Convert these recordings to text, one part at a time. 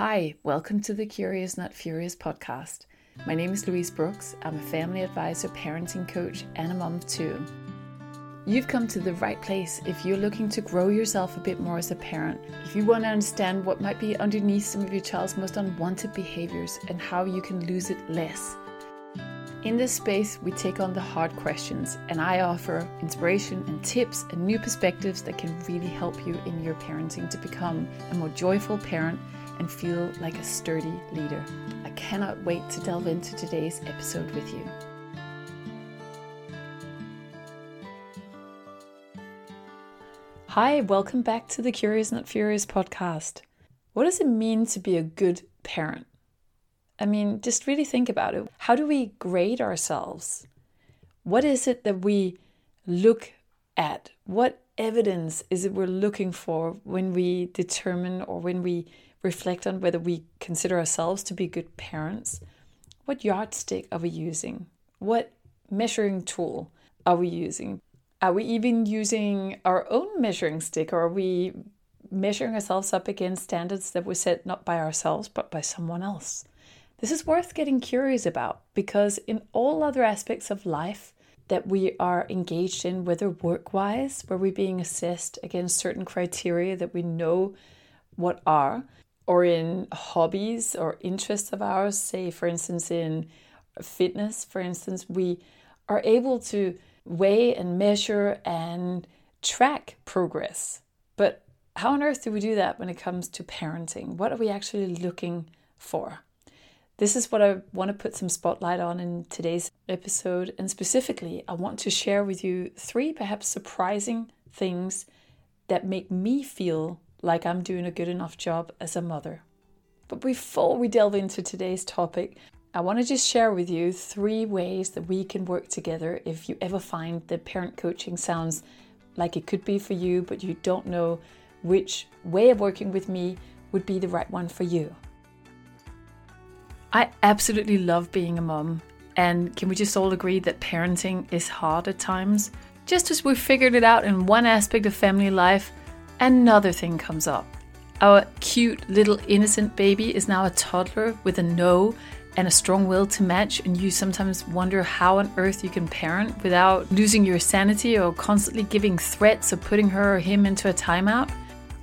Hi, welcome to the Curious Not Furious podcast. My name is Louise Brooks. I'm a family advisor, parenting coach, and a mom of two. You've come to the right place if you're looking to grow yourself a bit more as a parent. If you want to understand what might be underneath some of your child's most unwanted behaviors and how you can lose it less. In this space, we take on the hard questions, and I offer inspiration and tips and new perspectives that can really help you in your parenting to become a more joyful parent and feel like a sturdy leader. I cannot wait to delve into today's episode with you. Hi, welcome back to the Curious Not Furious podcast. What does it mean to be a good parent? I mean, just really think about it. How do we grade ourselves? What is it that we look at? What evidence is it we're looking for when we determine or when we reflect on whether we consider ourselves to be good parents? What yardstick are we using? What measuring tool are we using? Are we even using our own measuring stick or are we measuring ourselves up against standards that were set not by ourselves but by someone else? This is worth getting curious about because in all other aspects of life that we are engaged in, whether work wise, where we're being assessed against certain criteria that we know what are, or in hobbies or interests of ours, say, for instance, in fitness, for instance, we are able to weigh and measure and track progress. But how on earth do we do that when it comes to parenting? What are we actually looking for? This is what I want to put some spotlight on in today's episode. And specifically, I want to share with you three perhaps surprising things that make me feel like I'm doing a good enough job as a mother. But before we delve into today's topic, I want to just share with you three ways that we can work together if you ever find that parent coaching sounds like it could be for you, but you don't know which way of working with me would be the right one for you. I absolutely love being a mom, and can we just all agree that parenting is hard at times? Just as we've figured it out in one aspect of family life, another thing comes up. Our cute little innocent baby is now a toddler with a no and a strong will to match, and you sometimes wonder how on earth you can parent without losing your sanity or constantly giving threats or putting her or him into a timeout.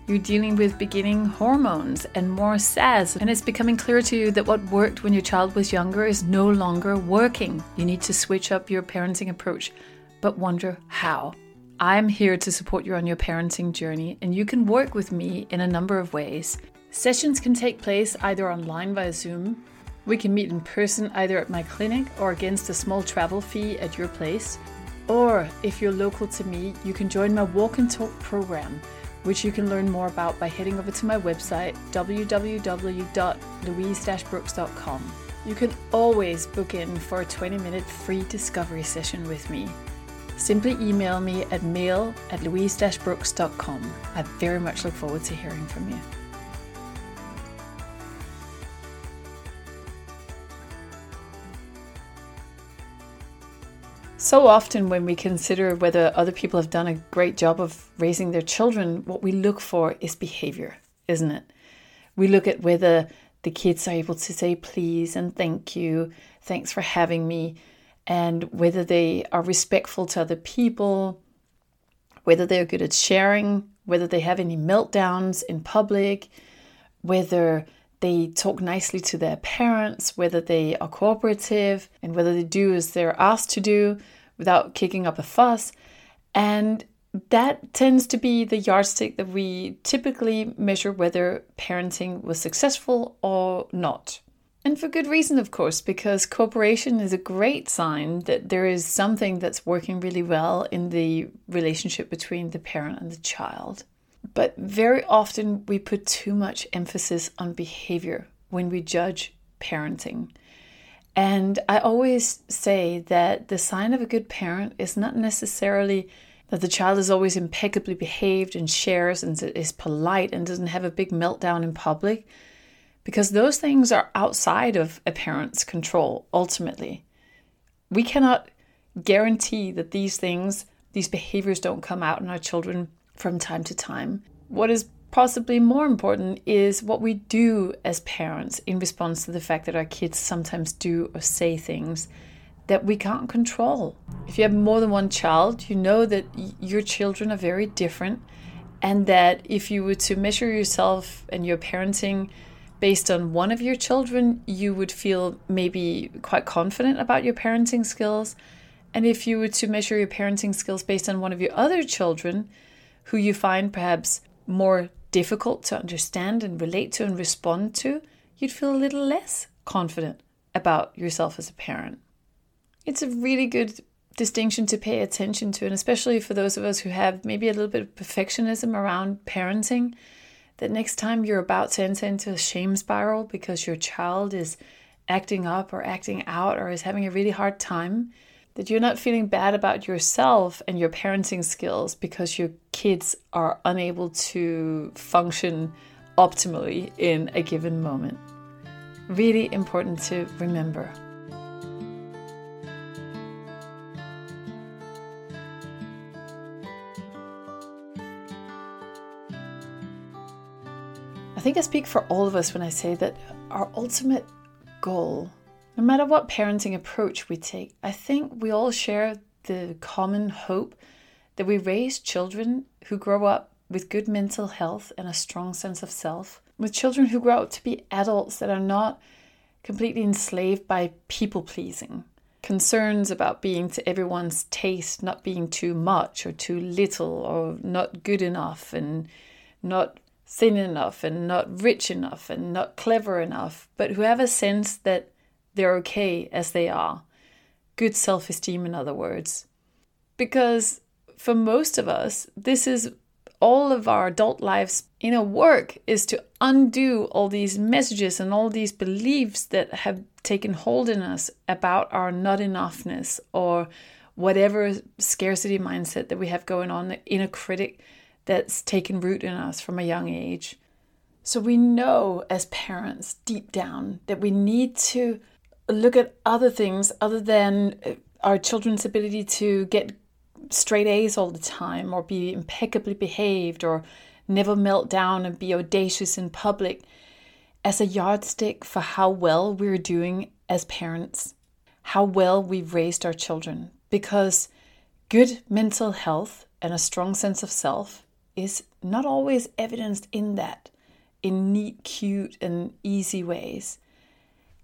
You're dealing with beginning hormones and more sass, and it's becoming clear to you that what worked when your child was younger is no longer working. You need to switch up your parenting approach, but wonder how. I'm here to support you on your parenting journey, and you can work with me in a number of ways. Sessions can take place either online via Zoom, we can meet in person either at my clinic or against a small travel fee at your place. Or if you're local to me, you can join my Walk and Talk program, which you can learn more about by heading over to my website www.louise-brooks.com. You can always book in for a 20 minute free discovery session with me. Simply email me at mail at louise-brooks.com. I very much look forward to hearing from you. So often, when we consider whether other people have done a great job of raising their children, what we look for is behavior, isn't it? We look at whether the kids are able to say please and thank you, thanks for having me, and whether they are respectful to other people, whether they're good at sharing, whether they have any meltdowns in public, whether they talk nicely to their parents, whether they are cooperative, and whether they do as they're asked to do without kicking up a fuss. And that tends to be the yardstick that we typically measure whether parenting was successful or not. And for good reason, of course, because cooperation is a great sign that there is something that's working really well in the relationship between the parent and the child. But very often we put too much emphasis on behavior when we judge parenting. And I always say that the sign of a good parent is not necessarily that the child is always impeccably behaved and shares and is polite and doesn't have a big meltdown in public, because those things are outside of a parent's control ultimately. We cannot guarantee that these things, these behaviors don't come out in our children from time to time. What is possibly more important is what we do as parents in response to the fact that our kids sometimes do or say things that we can't control. If you have more than one child, you know that your children are very different, and that if you were to measure yourself and your parenting based on one of your children, you would feel maybe quite confident about your parenting skills. And if you were to measure your parenting skills based on one of your other children, who you find perhaps more difficult to understand and relate to and respond to, you'd feel a little less confident about yourself as a parent. It's a really good distinction to pay attention to, and especially for those of us who have maybe a little bit of perfectionism around parenting, that next time you're about to enter into a shame spiral because your child is acting up or acting out or is having a really hard time, that you're not feeling bad about yourself and your parenting skills because your kids are unable to function optimally in a given moment. Really important to remember. Think I speak for all of us when I say that our ultimate goal no matter what parenting approach we take, I think we all share the common hope that we raise children who grow up with good mental health and a strong sense of self, with children who grow up to be adults that are not completely enslaved by people pleasing, concerns about being to everyone's taste, not being too much or too little, or not good enough and not thin enough and not rich enough and not clever enough, but who have a sense that they're okay as they are. Good self esteem, in other words. Because for most of us, this is all of our adult lives in a work is to undo all these messages and all these beliefs that have taken hold in us about our not enoughness or whatever scarcity mindset that we have going on, the inner critic that's taken root in us from a young age. So we know as parents deep down that we need to look at other things other than uh, our children's ability to get straight A's all the time or be impeccably behaved or never melt down and be audacious in public as a yardstick for how well we're doing as parents, how well we've raised our children. Because good mental health and a strong sense of self is not always evidenced in that, in neat, cute, and easy ways.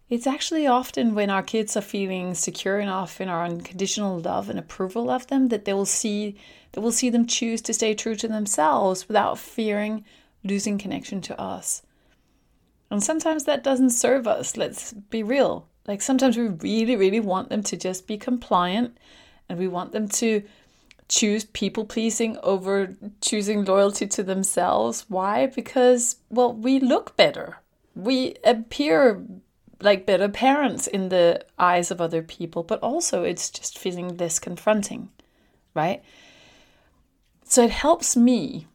It's actually often when our kids are feeling secure enough in our unconditional love and approval of them that they will see that we'll see them choose to stay true to themselves without fearing losing connection to us. And sometimes that doesn't serve us, let's be real. Like sometimes we really, really want them to just be compliant and we want them to choose people pleasing over choosing loyalty to themselves. Why? Because, well, we look better. We appear like better parents in the eyes of other people, but also it's just feeling less confronting, right? So it helps me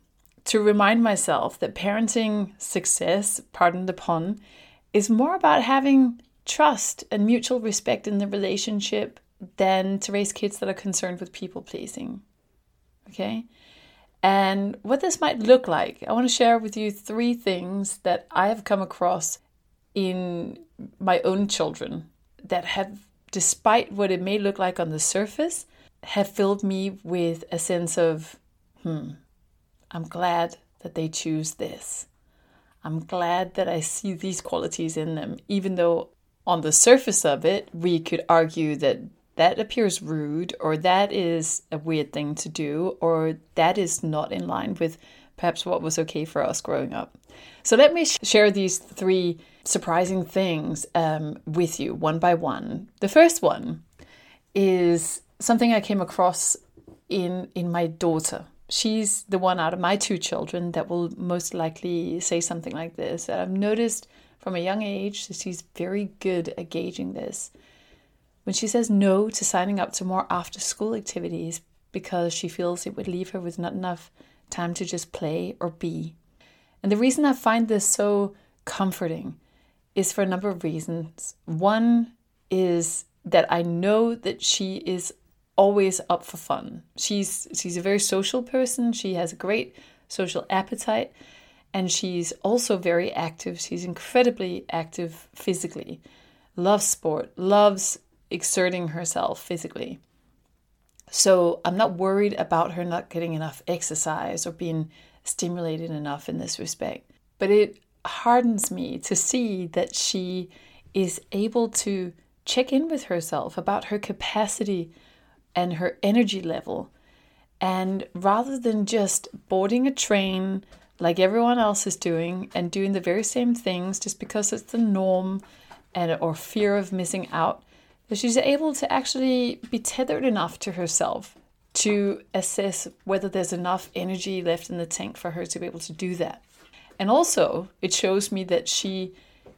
to remind myself that parenting success, pardon the pun, is more about having trust and mutual respect in the relationship than to raise kids that are concerned with people pleasing. Okay? And what this might look like, I want to share with you three things that I have come across in my own children that have, despite what it may look like on the surface, have filled me with a sense of, hmm, I'm glad that they choose this. I'm glad that I see these qualities in them, even though on the surface of it, we could argue that that appears rude, or that is a weird thing to do, or that is not in line with perhaps what was okay for us growing up. So let me share these three surprising things um, with you one by one. The first one is something I came across in in my daughter. She's the one out of my two children that will most likely say something like this. I've noticed from a young age that she's very good at gauging this. When she says no to signing up to more after school activities because she feels it would leave her with not enough time to just play or be. And the reason I find this so comforting is for a number of reasons. One is that I know that she is always up for fun. She's she's a very social person. She has a great social appetite, And she's also very active. She's incredibly active physically, loves sport, loves exerting herself physically. So I'm not worried about her not getting enough exercise or being stimulated enough in this respect. But it hardens me to see that she is able to check in with herself about her capacity and her energy level. And rather than just boarding a train like everyone else is doing and doing the very same things just because it's the norm and or fear of missing out, she's able to actually be tethered enough to herself to assess whether there's enough energy left in the tank for her to be able to do that. And also, it shows me that she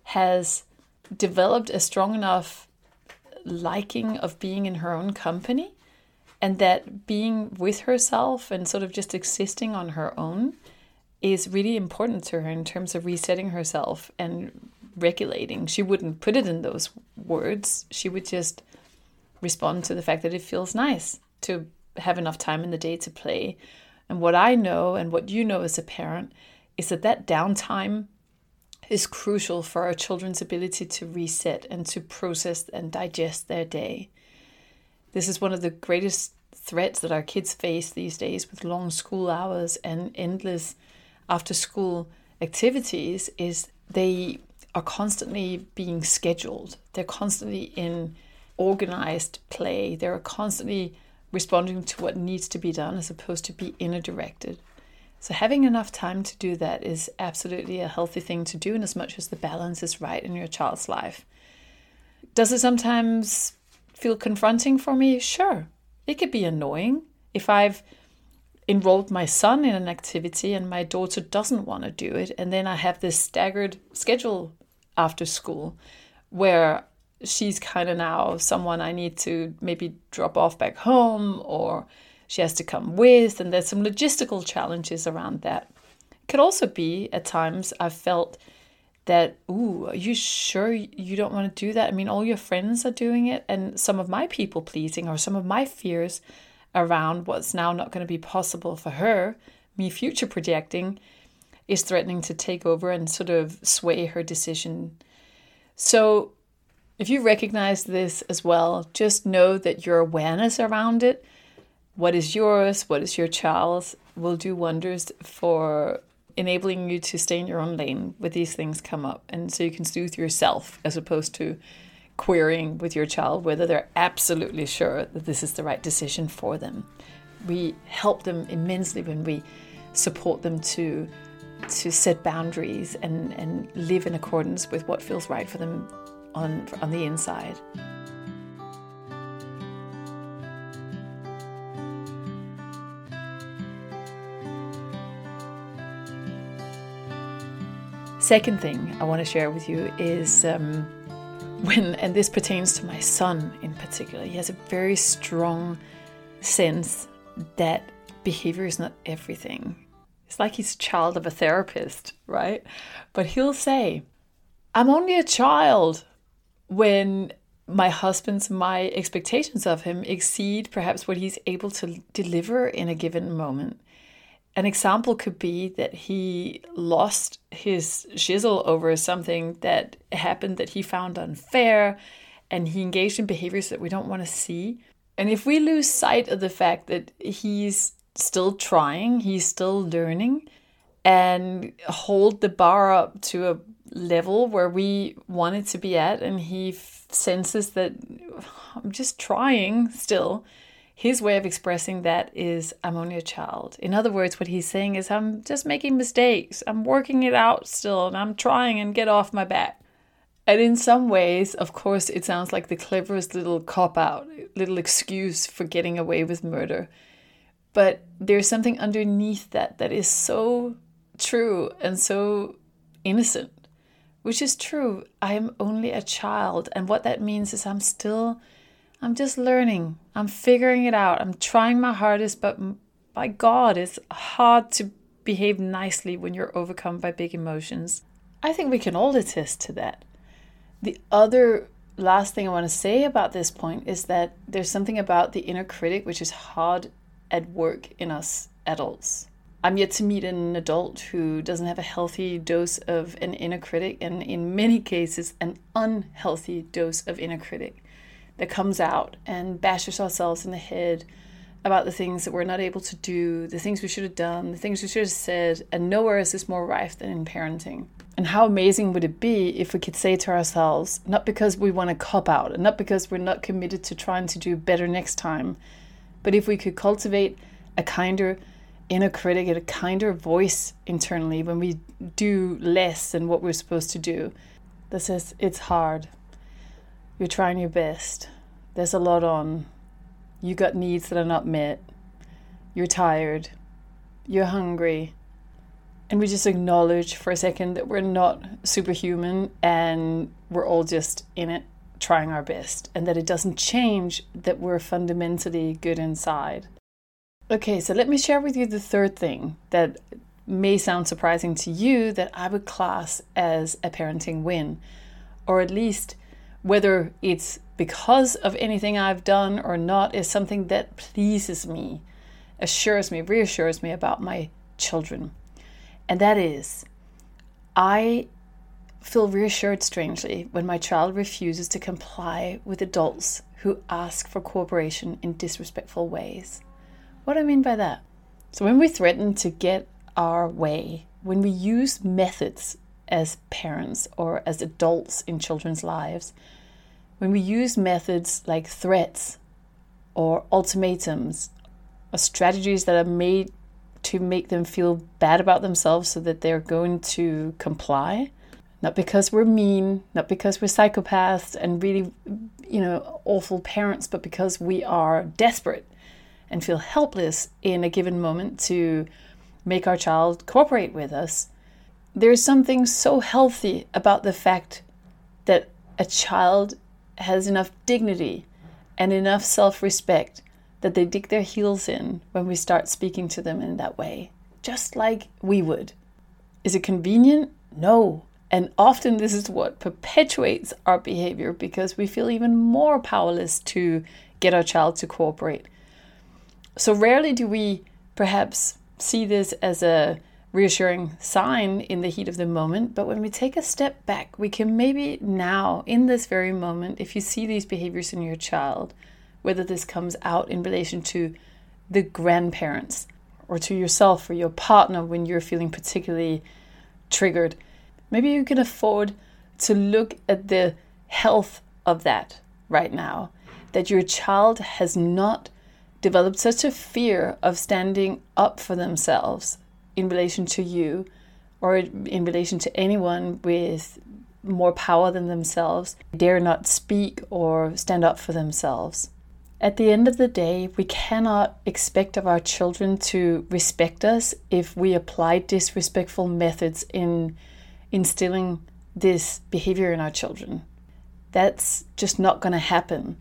has developed a strong enough liking of being in her own company and that being with herself and sort of just existing on her own is really important to her in terms of resetting herself and regulating. She wouldn't put it in those words. She would just respond to the fact that it feels nice to have enough time in the day to play. And what I know and what you know as a parent is that that downtime is crucial for our children's ability to reset and to process and digest their day. This is one of the greatest threats that our kids face these days with long school hours and endless after school activities is they are constantly being scheduled. They're constantly in organized play. They're constantly responding to what needs to be done as opposed to be inner directed. So, having enough time to do that is absolutely a healthy thing to do, in as much as the balance is right in your child's life. Does it sometimes feel confronting for me? Sure. It could be annoying. If I've enrolled my son in an activity and my daughter doesn't want to do it, and then I have this staggered schedule after school where she's kind of now someone I need to maybe drop off back home or she has to come with, and there's some logistical challenges around that. It could also be at times I've felt that, ooh, are you sure you don't want to do that? I mean, all your friends are doing it, and some of my people pleasing or some of my fears around what's now not going to be possible for her, me future projecting, is threatening to take over and sort of sway her decision. So, if you recognize this as well, just know that your awareness around it what is yours, what is your child's, will do wonders for enabling you to stay in your own lane when these things come up. And so you can soothe yourself as opposed to querying with your child whether they're absolutely sure that this is the right decision for them. We help them immensely when we support them to to set boundaries and, and live in accordance with what feels right for them on on the inside. Second thing I want to share with you is um, when, and this pertains to my son in particular, he has a very strong sense that behavior is not everything. It's like he's child of a therapist, right? But he'll say, I'm only a child when my husband's my expectations of him exceed perhaps what he's able to deliver in a given moment. An example could be that he lost his shizzle over something that happened that he found unfair and he engaged in behaviors that we don't want to see. And if we lose sight of the fact that he's still trying, he's still learning, and hold the bar up to a level where we want it to be at, and he f- senses that I'm just trying still, his way of expressing that is, I'm only a child. In other words, what he's saying is, I'm just making mistakes. I'm working it out still, and I'm trying and get off my back. And in some ways, of course, it sounds like the cleverest little cop out, little excuse for getting away with murder. But there's something underneath that that is so true and so innocent, which is true. I am only a child. And what that means is I'm still I'm just learning. I'm figuring it out. I'm trying my hardest, but by God, it's hard to behave nicely when you're overcome by big emotions. I think we can all attest to that. The other last thing I want to say about this point is that there's something about the inner critic which is hard at work in us adults. I'm yet to meet an adult who doesn't have a healthy dose of an inner critic, and in many cases, an unhealthy dose of inner critic that comes out and bashes ourselves in the head about the things that we're not able to do, the things we should have done, the things we should have said, and nowhere is this more rife than in parenting. And how amazing would it be if we could say to ourselves, not because we want to cop out, and not because we're not committed to trying to do better next time, but if we could cultivate a kinder inner critic, a kinder voice internally when we do less than what we're supposed to do that says, it's hard, you're trying your best, there's a lot on. You got needs that are not met, you're tired, you're hungry. And we just acknowledge for a second that we're not superhuman and we're all just in it trying our best, and that it doesn't change that we're fundamentally good inside. Okay, so let me share with you the third thing that may sound surprising to you that I would class as a parenting win, or at least whether it's because of anything I've done or not, is something that pleases me, assures me, reassures me about my children. And that is, I feel reassured strangely when my child refuses to comply with adults who ask for cooperation in disrespectful ways. What do I mean by that? So, when we threaten to get our way, when we use methods as parents or as adults in children's lives, when we use methods like threats or ultimatums or strategies that are made to make them feel bad about themselves so that they're going to comply, not because we're mean, not because we're psychopaths and really, you know, awful parents, but because we are desperate and feel helpless in a given moment to make our child cooperate with us there's something so healthy about the fact that a child has enough dignity and enough self respect that they dig their heels in when we start speaking to them in that way, just like we would. Is it convenient? No. And often this is what perpetuates our behavior because we feel even more powerless to get our child to cooperate. So rarely do we perhaps see this as a reassuring sign in the heat of the moment. But when we take a step back, we can maybe now, in this very moment, if you see these behaviors in your child, whether this comes out in relation to the grandparents or to yourself or your partner when you're feeling particularly triggered, maybe you can afford to look at the health of that right now. That your child has not developed such a fear of standing up for themselves in relation to you or in relation to anyone with more power than themselves dare not speak or stand up for themselves. At the end of the day, we cannot expect of our children to respect us if we apply disrespectful methods in instilling this behavior in our children. That's just not going to happen.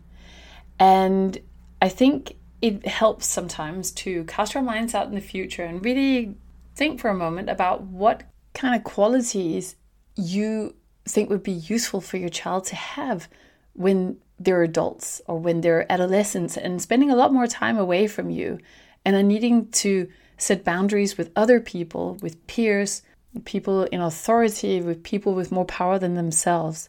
And I think it helps sometimes to cast our minds out in the future and really think for a moment about what kind of qualities you think would be useful for your child to have when they're adults or when they're adolescents and spending a lot more time away from you and are needing to set boundaries with other people, with peers, people in authority, with people with more power than themselves.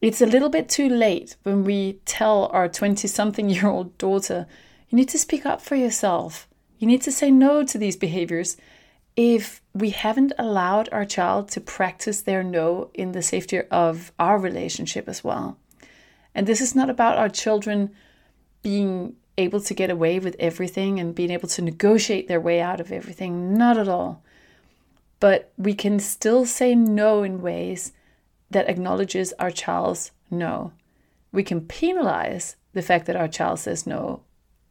It's a little bit too late when we tell our 20 something year old daughter, you need to speak up for yourself. You need to say no to these behaviors if we haven't allowed our child to practice their no in the safety of our relationship as well. And this is not about our children being able to get away with everything and being able to negotiate their way out of everything. Not at all. But we can still say no in ways that acknowledges our child's no. We can penalize the fact that our child says no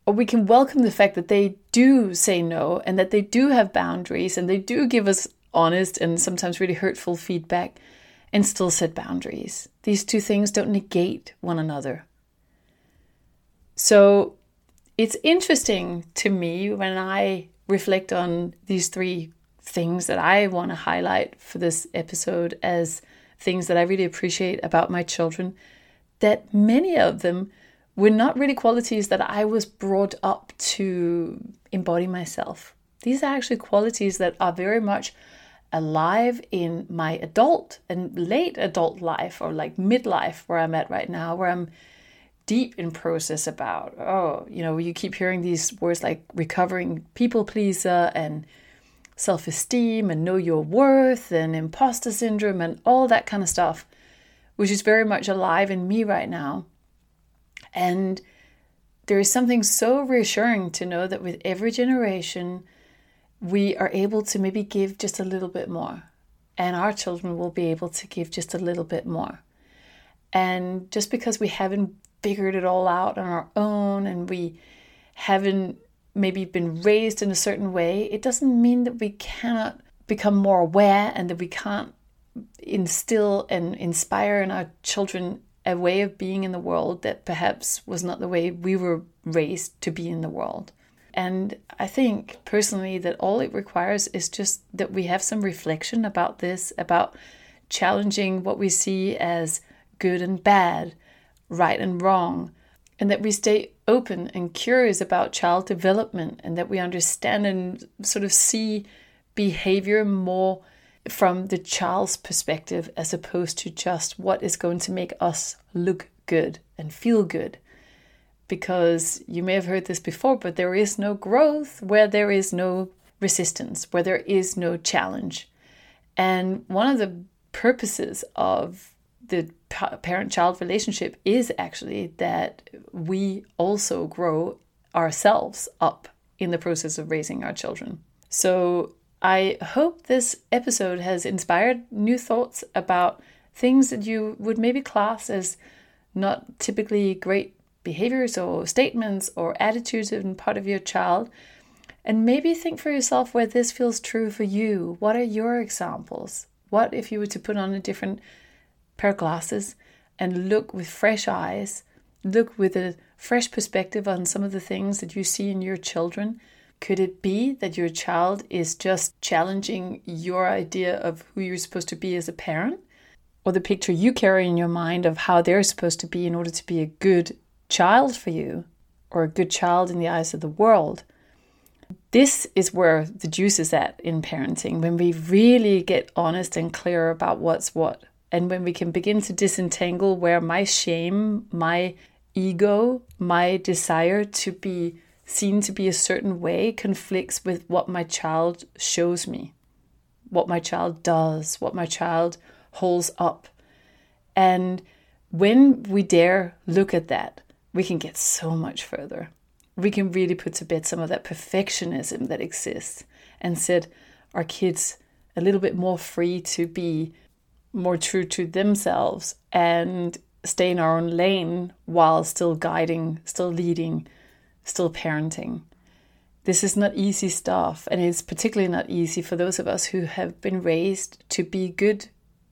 or we can welcome the fact that they do say no and that they do have boundaries and they do give us honest and sometimes really hurtful feedback and still set boundaries. These two things don't negate one another. So it's interesting to me when I reflect on these three things that I want to highlight for this episode as things that I really appreciate about my children, that many of them were not really qualities that I was brought up to embody myself. These are actually qualities that are very much alive in my adult and late adult life or like midlife where I'm at right now, where I'm deep in process about, oh, you know, you keep hearing these words like recovering people pleaser and self esteem and know your worth and imposter syndrome and all that kind of stuff, which is very much alive in me right now. And there is something so reassuring to know that with every generation, we are able to maybe give just a little bit more, and our children will be able to give just a little bit more. And just because we haven't figured it all out on our own and we haven't maybe been raised in a certain way, it doesn't mean that we cannot become more aware and that we can't instill and inspire in our children a way of being in the world that perhaps was not the way we were raised to be in the world. And I think personally that all it requires is just that we have some reflection about this, about challenging what we see as good and bad, right and wrong, and that we stay open and curious about child development and that we understand and sort of see behavior more from the child's perspective as opposed to just what is going to make us look good and feel good because you may have heard this before, but there is no growth where there is no resistance, where there is no challenge. And one of the purposes of the parent child relationship is actually that we also grow ourselves up in the process of raising our children. So I hope this episode has inspired new thoughts about things that you would maybe class as not typically great behaviors or statements or attitudes in part of your child. And maybe think for yourself where this feels true for you. What are your examples? What if you were to put on a different pair of glasses and look with fresh eyes, look with a fresh perspective on some of the things that you see in your children? Could it be that your child is just challenging your idea of who you're supposed to be as a parent? Or the picture you carry in your mind of how they're supposed to be in order to be a good child for you or a good child in the eyes of the world. This is where the juice is at in parenting when we really get honest and clear about what's what. And when we can begin to disentangle where my shame, my ego, my desire to be seen to be a certain way conflicts with what my child shows me, what my child does, what my child holds up. And when we dare look at that, we can get so much further. We can really put to bed some of that perfectionism that exists and set our kids a little bit more free to be more true to themselves and stay in our own lane while still guiding, still leading, still parenting. This is not easy stuff, and it's particularly not easy for those of us who have been raised to be good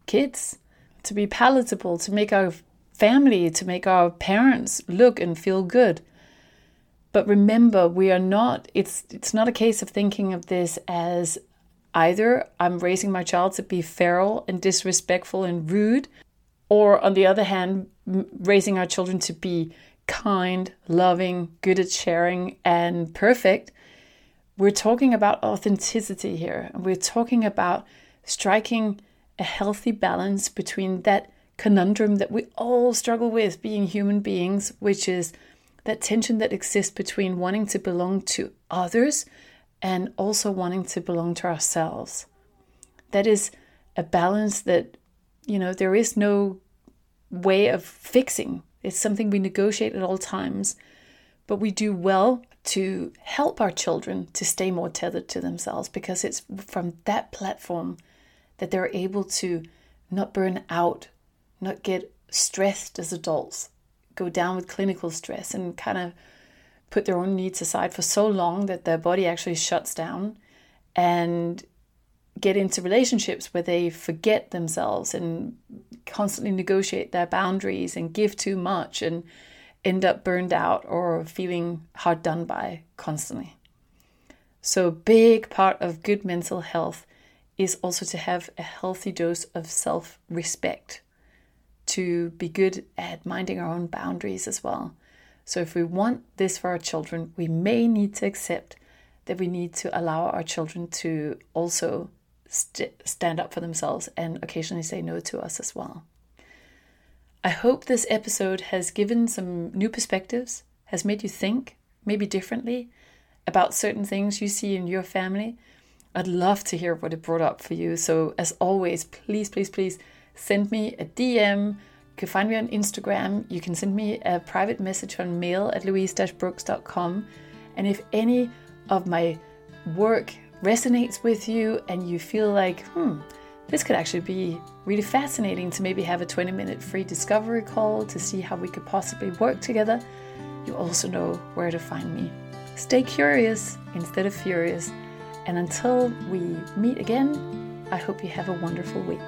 kids, to be palatable, to make our family, to make our parents look and feel good. But remember, we are not, it's, it's not a case of thinking of this as either I'm raising my child to be feral and disrespectful and rude, or on the other hand, raising our children to be kind, loving, good at sharing, and perfect. We're talking about authenticity here. And we're talking about striking a healthy balance between that conundrum that we all struggle with being human beings, which is that tension that exists between wanting to belong to others and also wanting to belong to ourselves. That is a balance that, you know, there is no way of fixing. It's something we negotiate at all times, but we do well to help our children to stay more tethered to themselves because it's from that platform that they're able to not burn out not get stressed as adults, go down with clinical stress and kind of put their own needs aside for so long that their body actually shuts down and get into relationships where they forget themselves and constantly negotiate their boundaries and give too much and end up burned out or feeling hard done by constantly. So, a big part of good mental health is also to have a healthy dose of self respect to be good at minding our own boundaries as well. So, if we want this for our children, we may need to accept that we need to allow our children to also st- stand up for themselves and occasionally say no to us as well. I hope this episode has given some new perspectives, has made you think maybe differently about certain things you see in your family. I'd love to hear what it brought up for you. So, as always, please, please, please send me a DM. You can find me on Instagram. You can send me a private message on mail at louise-brooks.com. And if any of my work resonates with you and you feel like, hmm, this could actually be really fascinating to maybe have a 20 minute free discovery call to see how we could possibly work together, you also know where to find me. Stay curious instead of furious. And until we meet again, I hope you have a wonderful week.